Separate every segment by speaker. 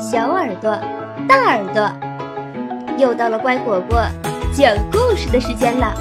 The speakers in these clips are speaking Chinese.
Speaker 1: 小耳朵、大耳朵，又到了乖果果讲故事的时间了。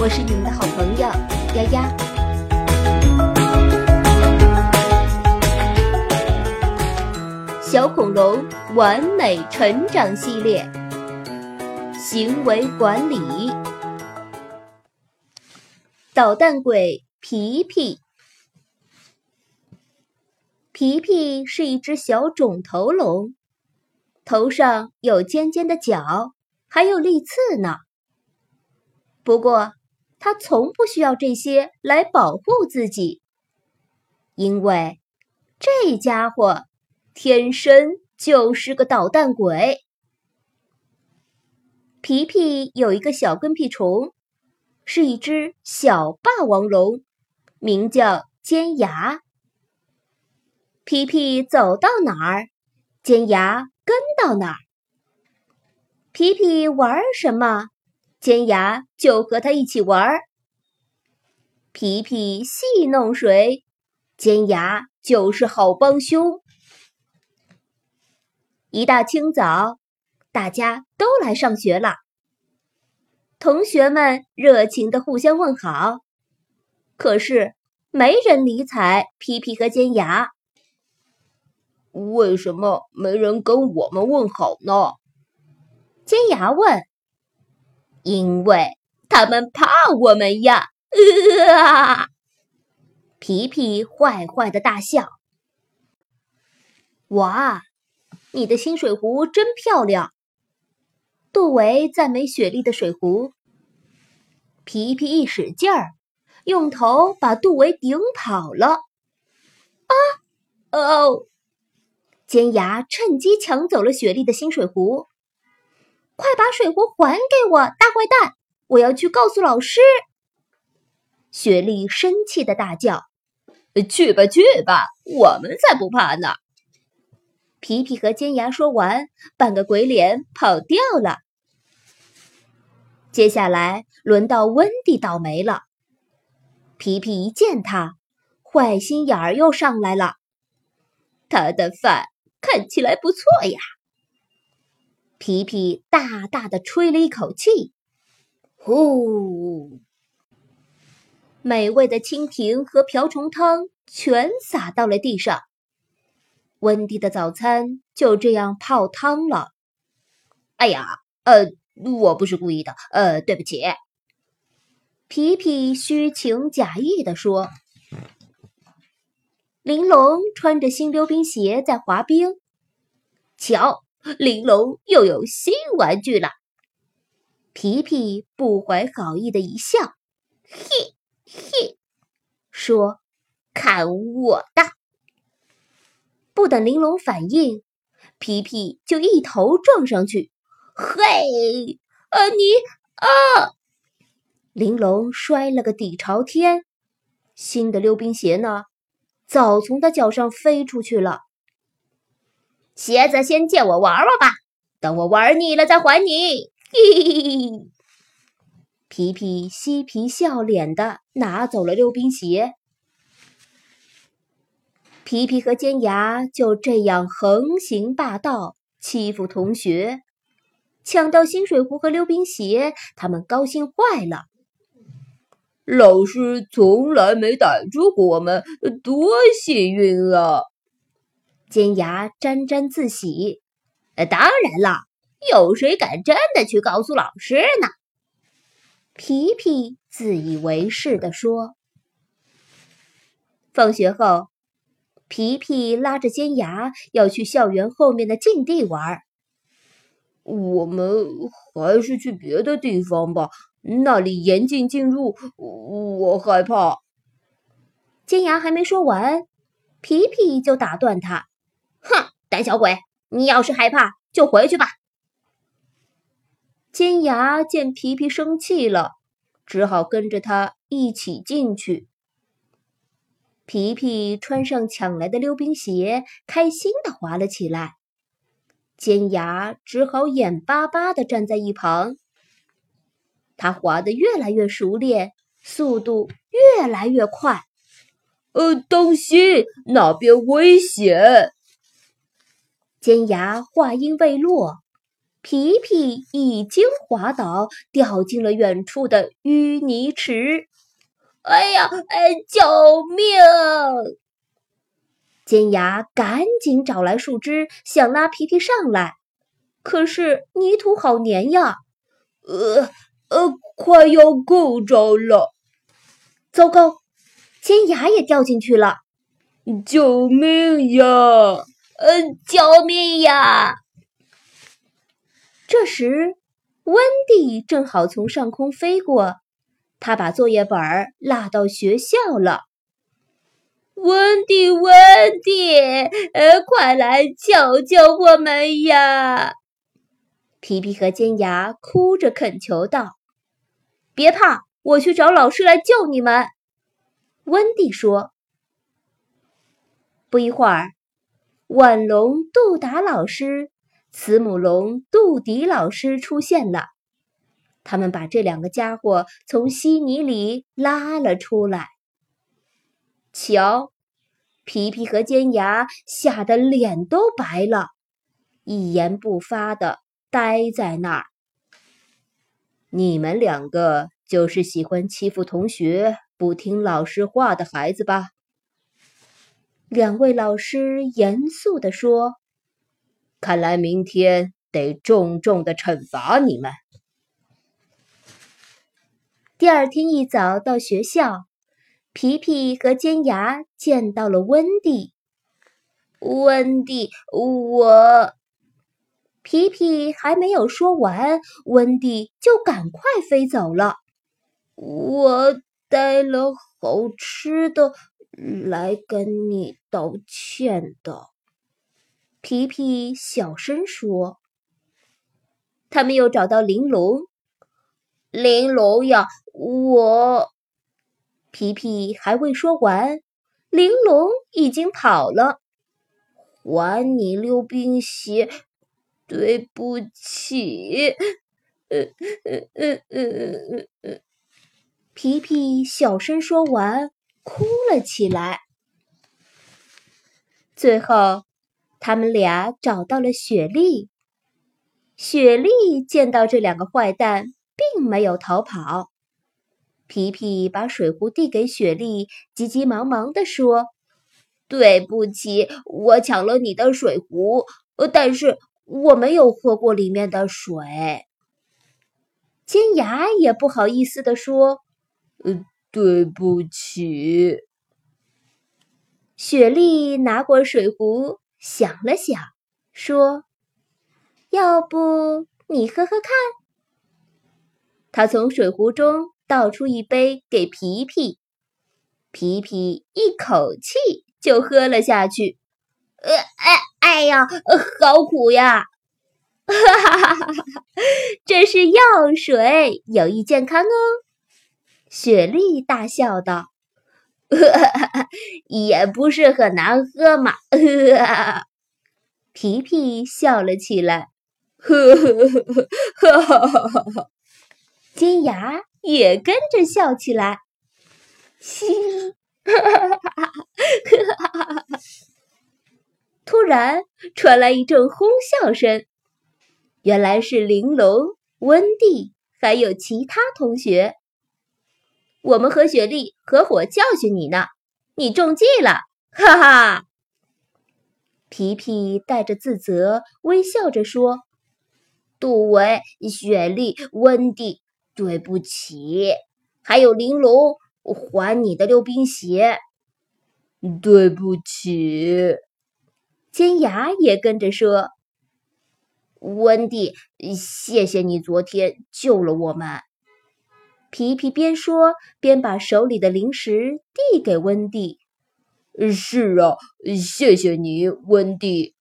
Speaker 1: 我是你们的好朋友丫丫。小恐龙完美成长系列，行为管理，捣蛋鬼皮皮。皮皮是一只小肿头龙，头上有尖尖的角，还有利刺呢。不过，它从不需要这些来保护自己，因为这家伙天生就是个捣蛋鬼。皮皮有一个小跟屁虫，是一只小霸王龙，名叫尖牙。皮皮走到哪儿，尖牙跟到哪儿。皮皮玩什么，尖牙就和他一起玩。皮皮戏弄谁，尖牙就是好帮凶。一大清早，大家都来上学了。同学们热情的互相问好，可是没人理睬皮皮和尖牙。
Speaker 2: 为什么没人跟我们问好呢？
Speaker 1: 尖牙问。
Speaker 3: 因为他们怕我们呀！啊！
Speaker 1: 皮皮坏坏的大笑。哇，你的新水壶真漂亮！杜维赞美雪莉的水壶。皮皮一使劲儿，用头把杜维顶跑了。啊！哦！尖牙趁机抢走了雪莉的新水壶，快把水壶还给我，大坏蛋！我要去告诉老师。雪莉生气的大叫：“
Speaker 3: 去吧，去吧，我们才不怕呢！”
Speaker 1: 皮皮和尖牙说完，扮个鬼脸跑掉了。接下来轮到温蒂倒霉了。皮皮一见他，坏心眼儿又上来了。
Speaker 3: 他的饭。看起来不错呀！
Speaker 1: 皮皮大大的吹了一口气，呼！美味的蜻蜓和瓢虫汤全洒到了地上。温蒂的早餐就这样泡汤了。
Speaker 3: 哎呀，呃，我不是故意的，呃，对不起。
Speaker 1: 皮皮虚情假意的说。玲珑穿着新溜冰鞋在滑冰，
Speaker 3: 瞧，玲珑又有新玩具了。
Speaker 1: 皮皮不怀好意的一笑，
Speaker 3: 嘿嘿，
Speaker 1: 说：“
Speaker 3: 看我的！”
Speaker 1: 不等玲珑反应，皮皮就一头撞上去。
Speaker 3: 嘿，啊你啊！
Speaker 1: 玲珑摔了个底朝天，新的溜冰鞋呢？早从他脚上飞出去了。
Speaker 3: 鞋子先借我玩玩吧，等我玩腻了再还你。
Speaker 1: 皮皮嬉皮笑脸的拿走了溜冰鞋。皮皮和尖牙就这样横行霸道，欺负同学，抢到新水壶和溜冰鞋，他们高兴坏了。
Speaker 2: 老师从来没逮住过我们，多幸运啊！
Speaker 1: 尖牙沾沾自喜。
Speaker 3: 呃当然了，有谁敢真的去告诉老师呢？
Speaker 1: 皮皮自以为是地说。放学后，皮皮拉着尖牙要去校园后面的禁地玩。
Speaker 2: 我们还是去别的地方吧。那里严禁进入，我害怕。
Speaker 1: 尖牙还没说完，皮皮就打断他：“
Speaker 3: 哼，胆小鬼！你要是害怕，就回去吧。”
Speaker 1: 尖牙见皮皮生气了，只好跟着他一起进去。皮皮穿上抢来的溜冰鞋，开心的滑了起来。尖牙只好眼巴巴的站在一旁。他滑得越来越熟练，速度越来越快。
Speaker 2: 呃，当心，那边危险！
Speaker 1: 尖牙话音未落，皮皮已经滑倒，掉进了远处的淤泥池。
Speaker 3: 哎呀，哎，救命！
Speaker 1: 尖牙赶紧找来树枝，想拉皮皮上来，可是泥土好黏呀！
Speaker 2: 呃呃，快要够着了！
Speaker 1: 糟糕，尖牙也掉进去了！
Speaker 2: 救命呀！
Speaker 3: 呃，救命呀！
Speaker 1: 这时，温蒂正好从上空飞过，他把作业本落到学校了。
Speaker 3: 温蒂，温蒂，呃，快来救救我们呀！
Speaker 1: 皮皮和尖牙哭着恳求道：“别怕，我去找老师来救你们。”温蒂说。不一会儿，腕龙杜达老师、慈母龙杜迪老师出现了，他们把这两个家伙从稀泥里拉了出来。瞧。皮皮和尖牙吓得脸都白了，一言不发的呆在那儿。你们两个就是喜欢欺负同学、不听老师话的孩子吧？两位老师严肃地说：“看来明天得重重的惩罚你们。”第二天一早到学校。皮皮和尖牙见到了温蒂。
Speaker 3: 温蒂，我……
Speaker 1: 皮皮还没有说完，温蒂就赶快飞走了。
Speaker 2: 我带了好吃的来跟你道歉的。
Speaker 1: 皮皮小声说。他们又找到玲珑。
Speaker 3: 玲珑呀，我……
Speaker 1: 皮皮还未说完，玲珑已经跑了。
Speaker 2: 还你溜冰鞋，对不起。
Speaker 1: 皮皮小声说完，哭了起来。最后，他们俩找到了雪莉。雪莉见到这两个坏蛋，并没有逃跑。皮皮把水壶递给雪莉，急急忙忙地说：“
Speaker 3: 对不起，我抢了你的水壶，但是我没有喝过里面的水。”
Speaker 1: 尖牙也不好意思地说：“
Speaker 2: 呃，对不起。”
Speaker 1: 雪莉拿过水壶，想了想，说：“要不你喝喝看？”他从水壶中。倒出一杯给皮皮，皮皮一口气就喝了下去。
Speaker 3: 呃，哎，哎呀，好苦呀！
Speaker 1: 哈哈哈哈哈！这是药水，有益健康哦。雪莉大笑道：“
Speaker 3: 也不是很难喝嘛。”
Speaker 1: 皮皮笑了起来。
Speaker 2: 呵呵呵呵哈哈哈哈！
Speaker 1: 尖牙。也跟着笑起来，嘻，哈哈哈哈哈哈！突然传来一阵哄笑声，原来是玲珑、温蒂还有其他同学。我们和雪莉合伙教训你呢，你中计了，哈哈！皮皮带着自责，微笑着说：“
Speaker 3: 杜维、雪莉、温蒂。”对不起，还有玲珑，还你的溜冰鞋。
Speaker 2: 对不起，
Speaker 1: 尖牙也跟着说：“
Speaker 3: 温蒂，谢谢你昨天救了我们。”
Speaker 1: 皮皮边说边把手里的零食递给温蒂。
Speaker 2: “是啊，谢谢你，温蒂。”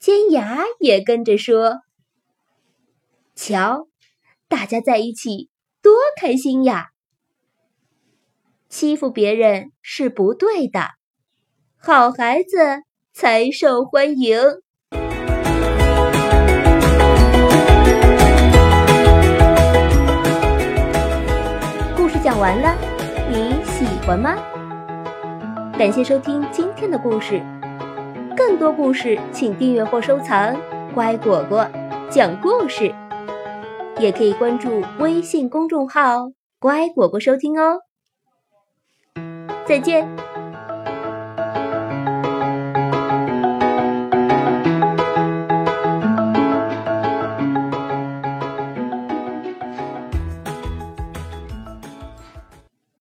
Speaker 1: 尖牙也跟着说：“瞧。”大家在一起多开心呀！欺负别人是不对的，好孩子才受欢迎。故事讲完了，你喜欢吗？感谢收听今天的故事。更多故事，请订阅或收藏“乖果果讲故事”，也可以关注微信公众号“乖果果”收听哦。再见。